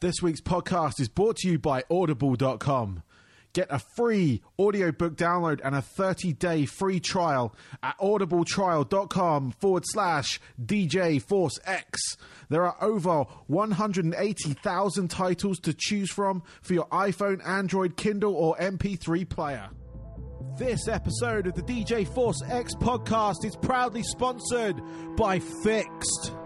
This week's podcast is brought to you by Audible.com. Get a free audiobook download and a 30 day free trial at audibletrial.com forward slash DJ Force X. There are over 180,000 titles to choose from for your iPhone, Android, Kindle, or MP3 player. This episode of the DJ Force X podcast is proudly sponsored by FiXT.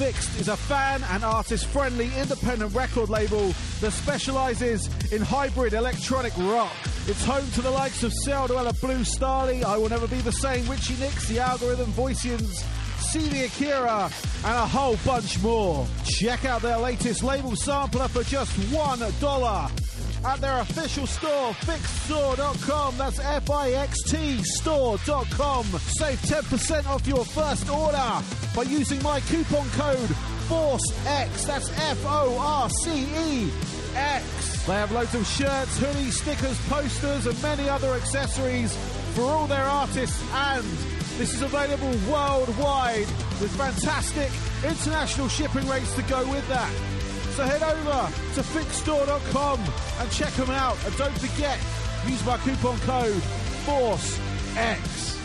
FiXT is a fan and artist friendly independent record label that specializes in hybrid electronic rock. It's home to the likes of Celldweller, Blue Stahli, I Will Never Be the Same, Richie Nix, The Algorithm, Voicians, CD Akira, and a whole bunch more. Check out their latest label sampler for just $1 at their official store, fixtstore.com. That's F I X T store.com. Save 10% off your first order by using my coupon code FORCEX. That's F O R C E X. They have loads of shirts, hoodies, stickers, posters, and many other accessories for all their artists and this is available worldwide with fantastic international shipping rates to go with that. So head over to fixtstore.com and check them out. And don't forget, use my coupon code FORCEX.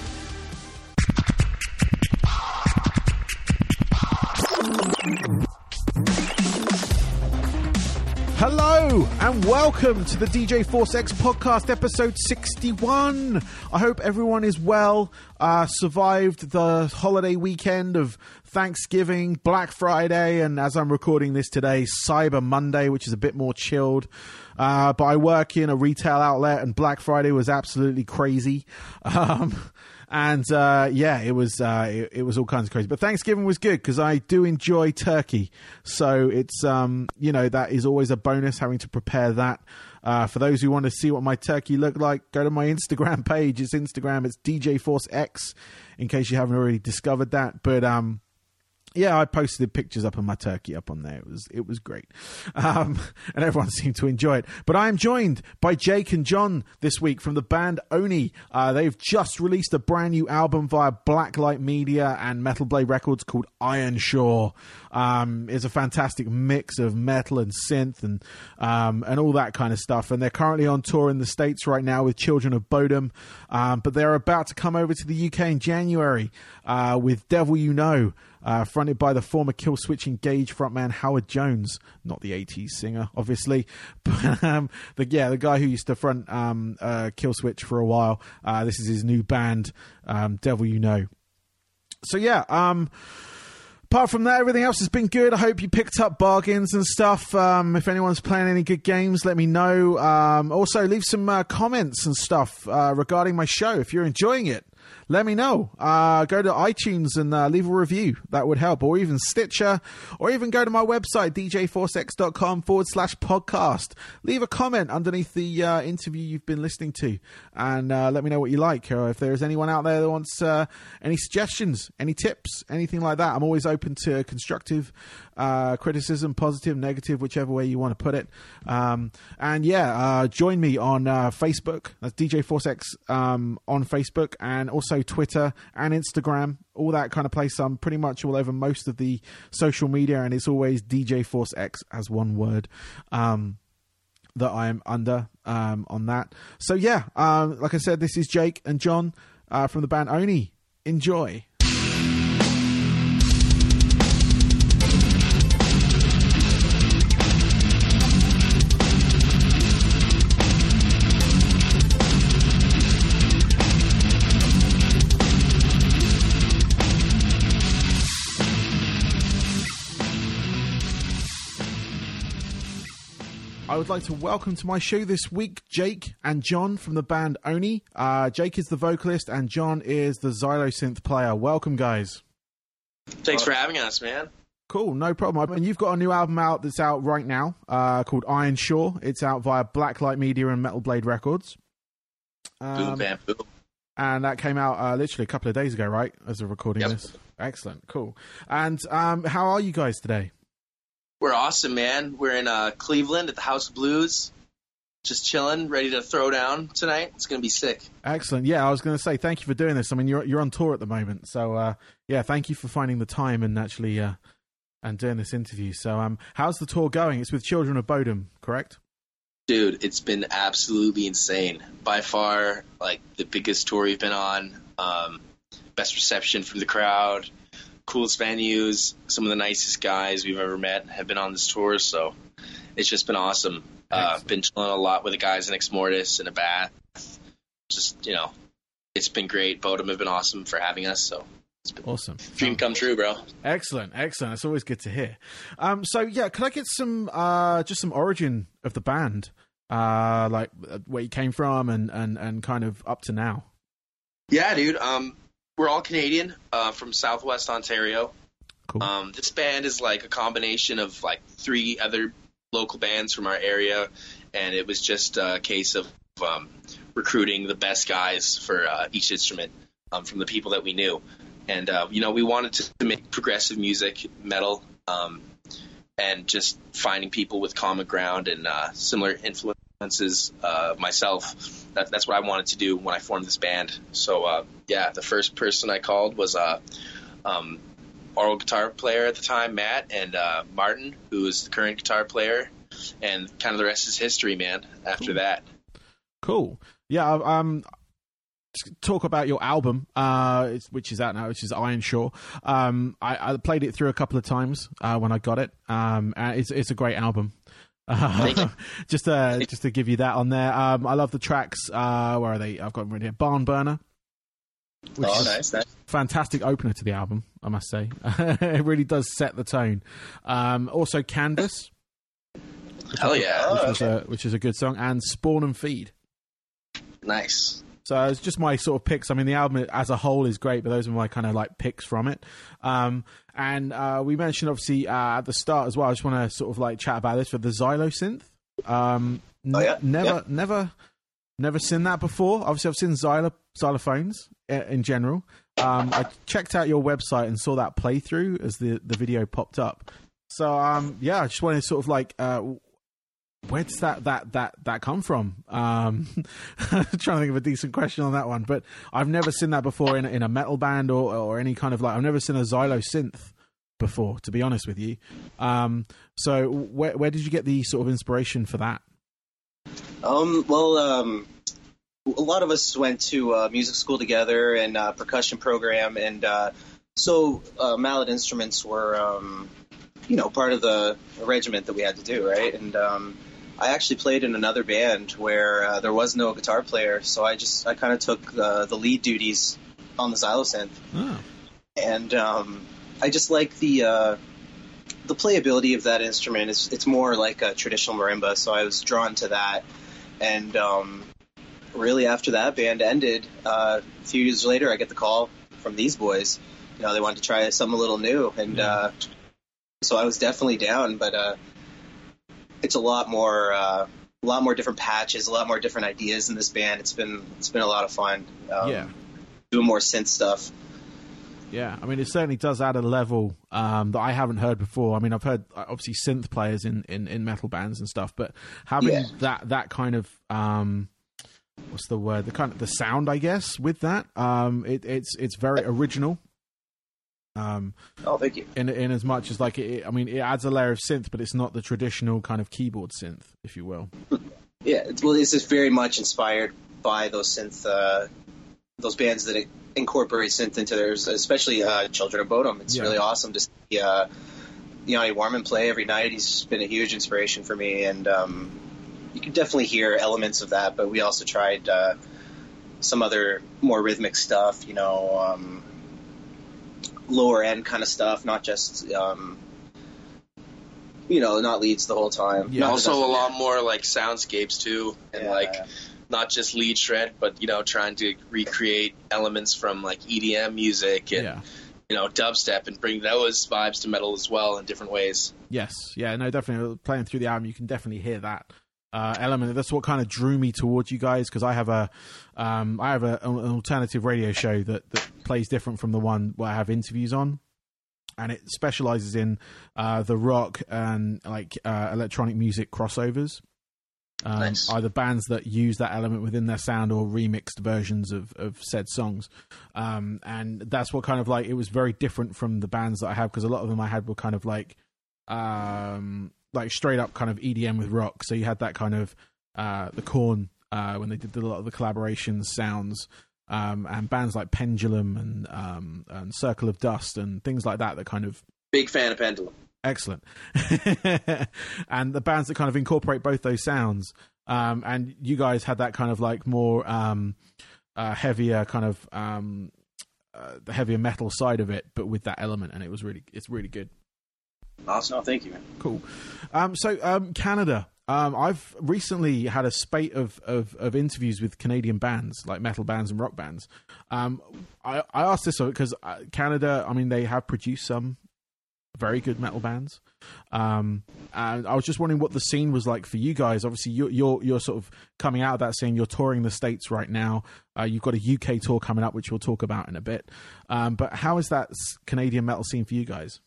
And welcome to the DJ Force X podcast, episode 61. I hope everyone is well, uh, survived the holiday weekend of Thanksgiving, Black Friday, and as I'm recording this today, Cyber Monday, which is a bit more chilled. Uh, but I work in a retail outlet, and Black Friday was absolutely crazy. Um, and uh, yeah, it was uh, it, it, was all kinds of crazy. But Thanksgiving was good because I do enjoy turkey, so it's um, you know that is always a bonus having to prepare that. Uh, for those who want to see what my turkey looked like, go to my Instagram page. It's Instagram. It's DJ Force X. In case you haven't already discovered that, but um, yeah, I posted pictures up of my turkey up on there. It was it was great, um, and everyone seemed to enjoy it. But I am joined by Jake and John this week from the band Oni. Uh, they've just released a brand new album via Blacklight Media and Metal Blade Records called Ironshore. Um, it's a fantastic mix of metal and synth and um, and all that kind of stuff. And they're currently on tour in the states right now with Children of Bodom, um, but they're about to come over to the UK in January uh, with Devil You Know uh, fronted by the former Killswitch Engage frontman Howard Jones, not the 80s singer, obviously, but um, the, yeah, the guy who used to front um, uh, Killswitch for a while. Uh, this is his new band, um, Devil You Know. So yeah, um, apart from that, everything else has been good. I hope you picked up bargains and stuff. Um, if anyone's playing any good games, let me know. Um, also, leave some uh, comments and stuff uh, regarding my show if you're enjoying it let me know. Uh, go to iTunes and uh, leave a review. That would help. Or even Stitcher. Or even go to my website, djforcex.com forward slash podcast. Leave a comment underneath the uh, interview you've been listening to. And uh, let me know what you like. Or if there's anyone out there that wants uh, any suggestions, any tips, anything like that. I'm always open to constructive uh, criticism, positive, negative, whichever way you want to put it. Um, and yeah, join me on Facebook. That's DJ Forcex um, on Facebook. And also Twitter and Instagram, all that kind of place. I'm pretty much all over most of the social media, and it's always DJ Force X as one word. Um, that I'm under um, on that. So yeah, um, like I said, this is Jake and John uh, from the band Oni. Enjoy. I would like to welcome to my show this week Jake and John from the band Oni. Uh, Jake is the vocalist and John is the xylosynth player. Welcome, guys. Thanks for having us, man. Cool, no problem. And you've got a new album out that's out right now uh, called Ironshore. It's out via Blacklight Media and Metal Blade Records. Um, boom, bam, boom. And that came out uh, literally a couple of days ago, right? As of recording yep. this. Excellent, cool. And um, how are you guys today? We're awesome, man. We're in uh, Cleveland at the House of Blues, just chilling, ready to throw down tonight. It's going to be sick. Excellent. Yeah, I was going to say thank you for doing this. I mean, you're you're on tour at the moment, so uh, yeah, thank you for finding the time and actually uh, and doing this interview. So, um, how's the tour going? It's with Children of Bodom, correct? Dude, it's been absolutely insane. By far, like the biggest tour we've been on. Um, best reception from the crowd, coolest venues. Some of the nicest guys we've ever met have been on this tour. So it's just been awesome. Uh, been chilling a lot with the guys in Exmortus and a bath. Just you know, it's been great. Bodom have been awesome for having us. So it's been Awesome. dream come true, bro. Excellent, excellent. It's always good to hear. Um, so yeah, could I get some uh, just some origin of the band, uh, like uh, where you came from and, and, and kind of up to now? Yeah, dude. Um, we're all Canadian uh, from Southwest Ontario. Cool. Um, this band is like a combination of like three other local bands from our area, and it was just a case of um, recruiting the best guys for uh, each instrument um, from the people that we knew. And uh, you know, we wanted to, make progressive music, metal, um, and just finding people with common ground and uh, similar influences. Uh, myself, that, that's what I wanted to do when I formed this band. So uh, yeah, the first person I called was uh, um, oral guitar player at the time, Matt, and uh, Martin, who is the current guitar player, and kind of the rest is history, man. After that, Cool. Yeah. Um. Talk about your album, uh, which is out now, which is Iron Shore. Um, I, I played it through a couple of times uh, when I got it. Um, and it's it's a great album. You. just uh, just to give you that on there. Um, I love the tracks. Uh, where are they? I've got them right here. Barn Burner. Which oh, is nice, nice. fantastic opener to the album, I must say. it really does set the tone. Um, also, Canvas, Hell yeah, which was a which is a good song, and Spawn and Feed. nice. So it's just my sort of picks. I mean, the album as a whole is great, but those are my kind of like picks from it. Um, and uh, we mentioned obviously uh, at the start as well. I just want to sort of like chat about this for the Xylosynth. Um, n- Oh, yeah? never, Yeah. never, never seen that before. Obviously, I've seen xylo- xylophones in general. Um, I checked out your website and saw that playthrough as the the video popped up. So um, yeah, I just wanted to sort of like uh, where does that that that that come from? Um, trying to think of a decent question on that one, but I've never seen that before in in a metal band or or any kind of like I've never seen a xylo synth before, to be honest with you. Um, so where where did you get the sort of inspiration for that? Um, well, um, a lot of us went to uh, music school together and uh, percussion program, and uh, so uh, mallet instruments were, um, you know, part of the regiment that we had to do, right? And um, I actually played in another band where uh, there was no guitar player, so I just I kind of took the, the lead duties on the xylosynth. Oh, and um, I just like the uh, the playability of that instrument. It's it's more like a traditional marimba, so I was drawn to that. And um, really, after that band ended, uh, a few years later, I get the call from these boys. You know, they wanted to try something a little new, and Yeah. uh, so I was definitely down. But uh, it's a lot more. Uh, a lot more different patches, a lot more different ideas in this band. It's been it's been a lot of fun. Um, Yeah. doing more synth stuff. yeah. I mean, it certainly does add a level um, that I haven't heard before. I mean, I've heard uh, obviously synth players in, in, in metal bands and stuff, but having Yeah. that that kind of um, what's the word? The kind of the sound, I guess, with that, um, it, it's it's very original. Um, Oh, thank you. in in as much as like it, I mean, it adds a layer of synth, but it's not the traditional kind of keyboard synth, if you will. Yeah, it's, well, this is very much inspired by those synth, uh, those bands that incorporate synth into theirs, especially uh, Children of Bodom. It's Yeah. really awesome to see uh, Janne Wirman play every night. He's been a huge inspiration for me, and um, you can definitely hear elements of that. But we also tried uh, some other more rhythmic stuff, you know, um, lower end kind of stuff, not just. Um, you know, not leads the whole time. Yeah. Not also a lot more like soundscapes too, and Yeah. like not just lead shred, but you know trying to recreate elements from like EDM music and Yeah. you know dubstep and bring those vibes to metal as well in different ways. Yes, yeah, no, definitely. Playing through the album, you can definitely hear that uh, element. That's what kind of drew me towards you guys because I have a, um, I have a, an alternative radio show that that plays different from the one where I have interviews on, and it specializes in uh, the rock and like uh, electronic music crossovers. Um, Nice. Either bands that use that element within their sound or remixed versions of, of said songs. Um, and that's what kind of like, it was very different from the bands that I have because a lot of them I had were kind of like, um, like straight up kind of EDM with rock. So you had that kind of, uh, the Korn, uh, when they did a lot of the collaborations sounds. Um, and bands like Pendulum and um, and Circle of Dust and things like that that kind of Big fan of Pendulum. excellent and the bands that kind of incorporate both those sounds um and you guys had that kind of like more um uh heavier kind of um uh, the heavier metal side of it but with that element and it was really it's really good Awesome. Thank you. Man. cool um so um canada um i've recently had a spate of of, of interviews with canadian bands like metal bands and rock bands um i i asked this because uh, canada i mean they have produced some very good metal bands. Um, and I was just wondering what the scene was like for you guys. Obviously, you're you're, you're sort of coming out of that scene. You're touring the states right now. Uh, you've got a UK tour coming up, which we'll talk about in a bit. Um, but how is that Canadian metal scene for you guys?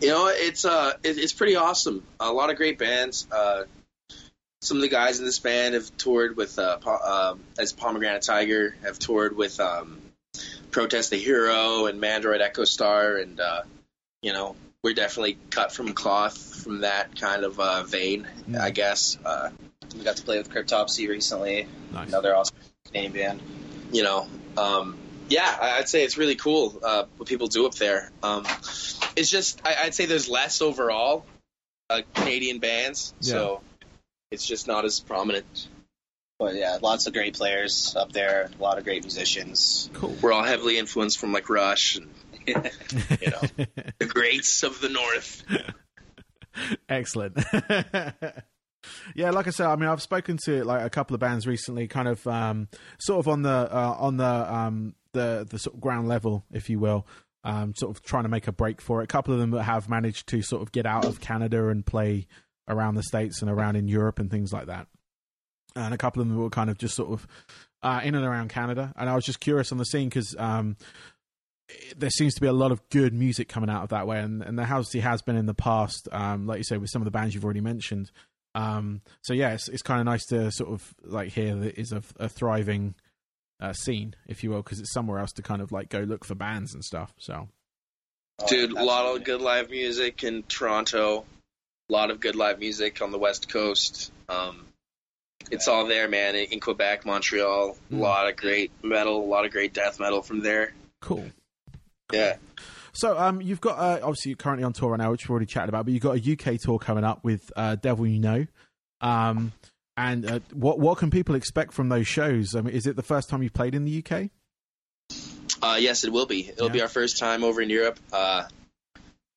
You know, it's uh, it, it's pretty awesome. A lot of great bands. Uh, some of the guys in this band have toured with uh, po- um as Pomegranate Tiger, have toured with um, Protest the Hero and Mandroid Echo Star, and uh, you know, we're definitely cut from cloth from that kind of uh, vein, Mm. I guess. Uh, We got to play with Cryptopsy recently. Nice. Another awesome Canadian band. you know, um, yeah, I'd say it's really cool uh, what people do up there. Um, it's just I, I'd say there's less overall uh, Canadian bands, so it's just not as prominent. But yeah, lots of great players up there. A lot of great musicians. Cool. We're all heavily influenced from like Rush and you know the greats of the North. Excellent. yeah, like I said, I mean, I've spoken to like a couple of bands recently, kind of um, sort of on the uh, on the um, the the sort of ground level, if you will. Um, sort of trying to make a break for it. A couple of them that have managed to sort of get out of Canada and play around the states and around in Europe and things like that. And a couple of them were kind of just sort of uh, in and around Canada. And I was just curious on the scene because um, there seems to be a lot of good music coming out of that way, and, and there has been in the past, um, like you say, with some of the bands you've already mentioned. Um, so yeah, it's, it's kind of nice to sort of like hear that is a, a thriving uh, scene, if you will, because it's somewhere else to kind of like go look for bands and stuff. So Dude, a lot of good live music in Toronto. A lot of good live music on the West Coast. Um, it's all there, man. In in Quebec, Montreal, a Mm. lot of great metal, a lot of great death metal from there. cool. Yeah. So um, you've got uh, obviously you're currently on tour right now, which we've already chatted about, but you've got a UK tour coming up with uh, Devil You Know. Um, and uh, what what can people expect from those shows? I mean, is it the first time you've played in the UK? Uh, yes, it will be. It'll be our first time over in Europe. Uh,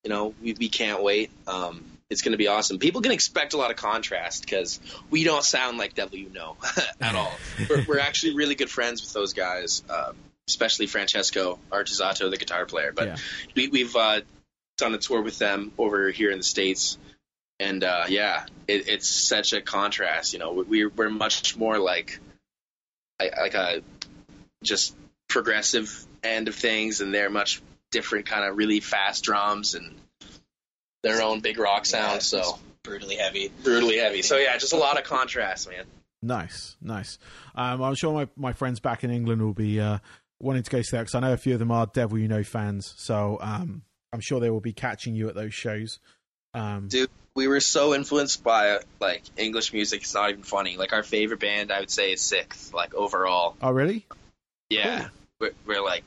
you know, we, we can't wait. Um, it's going to be awesome. People can expect a lot of contrast because we don't sound like Devil You Know at all. we're, we're actually really good friends with those guys, uh, especially Francesco Artusato, the guitar player. But Yeah. we, we've uh, done a tour with them over here in the States. And uh, yeah, it, it's such a contrast. You know, we, we're much more like like like a just progressive end of things, and they're much different, kind of really fast drums and their own big rock sound. Yeah, so brutally heavy. brutally heavy. So yeah, just a lot of contrast, man. Nice, nice. Um, I'm sure my, my friends back in England will be uh, wanting to go see that because I know a few of them are Devil You Know fans. So um, I'm sure they will be catching you at those shows. Um, Dude, we were so influenced by like English music. It's not even funny. Like our favorite band, I would say, is SikTH. Like overall, oh, really? yeah, we're, we're like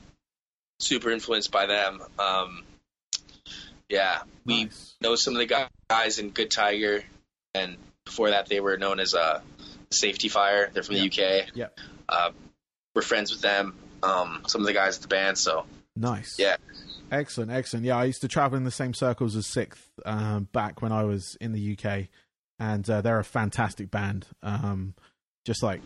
super influenced by them. Um, yeah, we Nice. know some of the guys in Good Tiger, and before that they were known as uh, Safety Fire. They're from the UK. Yeah. Uh, we're friends with them. Um, some of the guys at the band. So Nice. Yeah. Excellent, excellent. Yeah, I used to travel in the same circles as SikTH um, back when I was in the UK, and uh, they're a fantastic band. Um, just like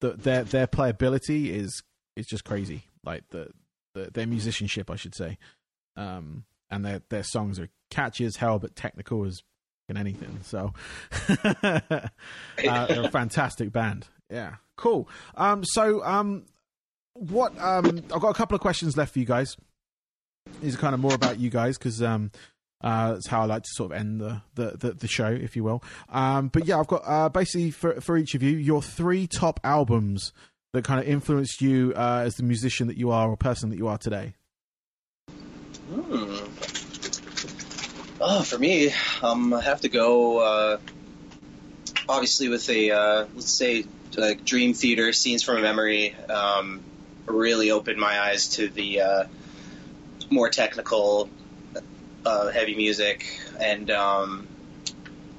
the, their their playability is is just crazy. Like the, the their musicianship, I should say, um, and their their songs are catchy as hell, but technical as in anything. So uh, they're a fantastic band. Yeah, cool. Um, so um, what? Um, I've got a couple of questions left for you guys. Are kind of more about you guys because um, Uh, that's how I like to sort of end the the, the, the show, if you will. Um, but yeah, I've got uh, basically for for each of you your three top albums that kind of influenced you uh, as the musician that you are or person that you are today. Hmm. Oh, for me, um, I have to go. Uh, obviously, with a uh, let's say like Dream Theater, Scenes from a Memory, um, really opened my eyes to the uh, more technical, uh, heavy music, and um,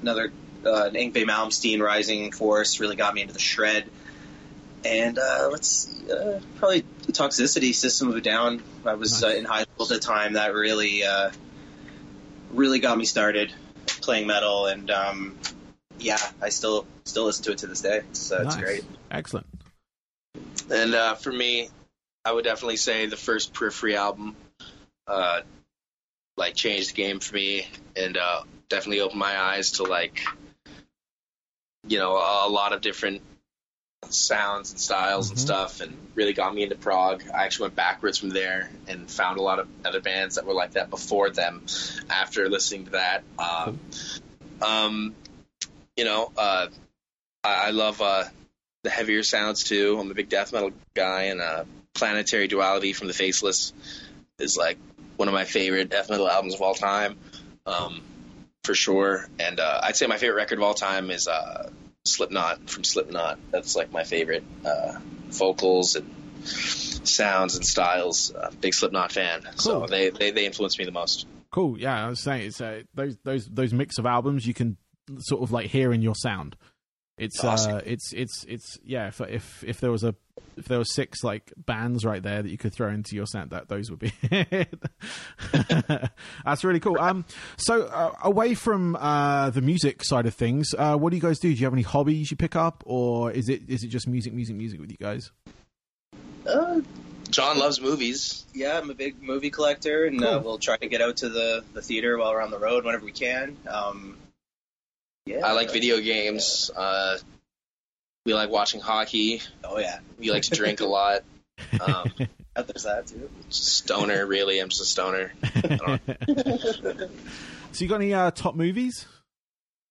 another uh, Yngwie Malmsteen, Rising Force, really got me into the shred. And uh, let's see, uh, probably the Toxicity System of a Down. I was uh, Nice. in high school at the time. That really, uh, really got me started playing metal, and um, yeah, I still still listen to it to this day. So it's great. Excellent. And uh, for me, I would definitely say the first Periphery album, uh, like changed the game for me, and uh, definitely opened my eyes to like, you know, a, a lot of different sounds and styles and Mhm. stuff, and really got me into prog. I actually went backwards from there and found a lot of other bands that were like that before them. After listening to that, um, um, you know, uh, I, I love. Uh, the heavier sounds too. I'm a big death metal guy, and uh, Planetary Duality from the Faceless is like one of my favorite death metal albums of all time, um, for sure. And uh, I'd say my favorite record of all time is uh, Slipknot from Slipknot. That's like my favorite uh, vocals and sounds and styles. Uh, big Slipknot fan, so they, they they influenced me the most. Cool. Yeah, I was saying it's uh, those those those mix of albums you can sort of like hear in your sound. It's Awesome. uh, it's it's it's yeah. If if if there was a if there was six like bands right there that you could throw into your set, that those would be. That's really cool. Um, so uh, away from uh the music side of things, uh, what do you guys do? Do you have any hobbies you pick up, or is it is it just music, music, music with you guys? Uh, John loves movies. yeah, I'm a big movie collector, and uh, we'll try to get out to the, the theater while we're on the road whenever we can. Um, yeah, I like video games. Uh, we like watching hockey. Oh yeah, We like to drink a lot. Um, there's that too. stoner, really. I'm just a stoner. So you got any uh, top movies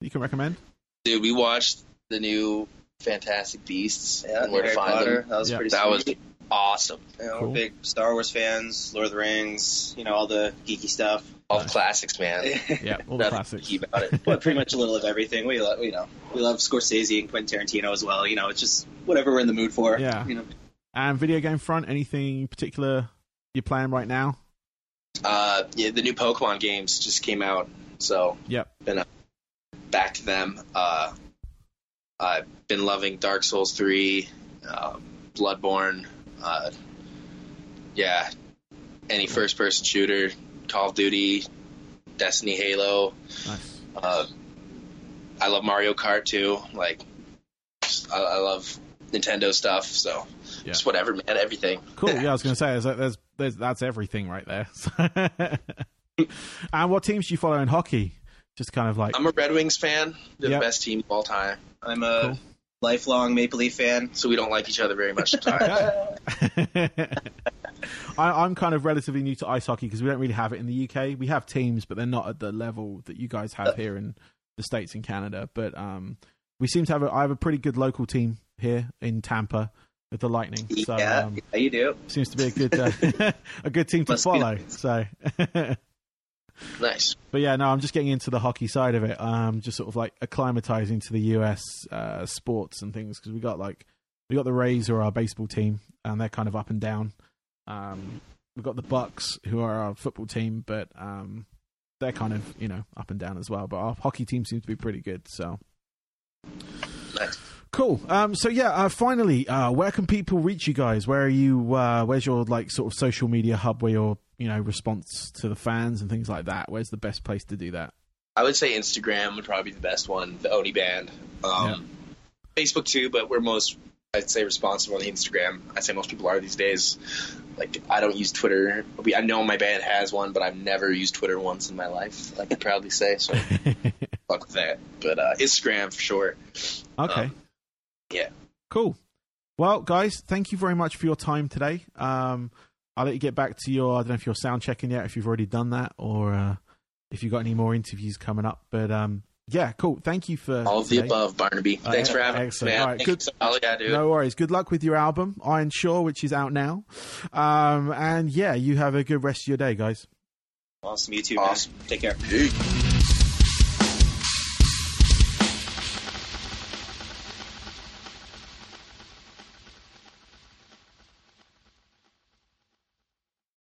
you can recommend? Dude, we watched the new Fantastic Beasts Yeah, and Where Harry to Find Potter. Them. That was Yeah. pretty. That was sweet. Awesome. You know, Cool. we're big Star Wars fans, Lord of the Rings, you know, all the geeky stuff. All Nice. the classics, man. Yeah, all the classics. geeky about it. but pretty much a little of everything. We love, you know, we love Scorsese and Quentin Tarantino as well. You know, it's just whatever we're in the mood for. Yeah. You know, And video game front, anything particular you're playing right now? Uh, yeah, the new Pokemon games just came out, so Yep. been uh, back to them. Uh, I've been loving Dark Souls 3, um, Bloodborne. Uh, yeah, any first-person shooter, Call of Duty, Destiny, Halo. Nice. Uh, I love Mario Kart too. Like, I, I love Nintendo stuff. So, Yeah. just whatever, man. Everything. Cool. Yeah, I was going to say, there's, there's, there's, that's everything right there. and what teams do you follow in hockey? Just kind of like, I'm a Red Wings fan. They're Yep. the best team of all time. I'm a Cool. Lifelong Maple Leaf fan. So we don't like each other very much. I, I'm kind of relatively new to ice hockey because we don't really have it in the UK. We have teams, but they're not at the level that you guys have here in the states and Canada. But um, we seem to have a, I have a pretty good local team here in Tampa with the Lightning. So yeah, um, yeah, you do. seems to be a good uh, a good team to Must follow. So. nice. But yeah, no, I'm just getting into the hockey side of it. Um, just sort of like acclimatizing to the US uh, sports and things because we got like we got the Rays who are our baseball team and they're kind of up and down. Um, we've got the Bucks who are our football team, but um, they're kind of you know up and down as well. But our hockey team seems to be pretty good. So Nice. cool. Um, so yeah, uh, finally, uh, where can people reach you guys? Where are you? Uh, where's your like sort of social media hub where your you know response to the fans and things like that? Where's the best place to do that? I would say Instagram would probably be the best one. The Oni Band. Um, Facebook too, but we're most I'd say responsible on the Instagram. I'd say most people are these days. Like I don't use Twitter. We, I know my band has one, but I've never used Twitter once in my life. I can proudly say so. fuck with that. But uh, Instagram for sure. Okay. Um, yeah. Cool. Well, guys, thank you very much for your time today. Um, I'll let you get back to your. I don't know if you're sound checking yet, if you've already done that, or uh, if you've got any more interviews coming up. But um, yeah, cool. Thank you for all of the today. above, Barnaby. Uh, Thanks for having excellent. me. Man. All right, Thank good. you so- yeah. No worries. Good luck with your album, Iron Shore, which is out now. Um, and yeah, you have a good rest of your day, guys. Awesome. You too, Awesome. man. Take care. Hey.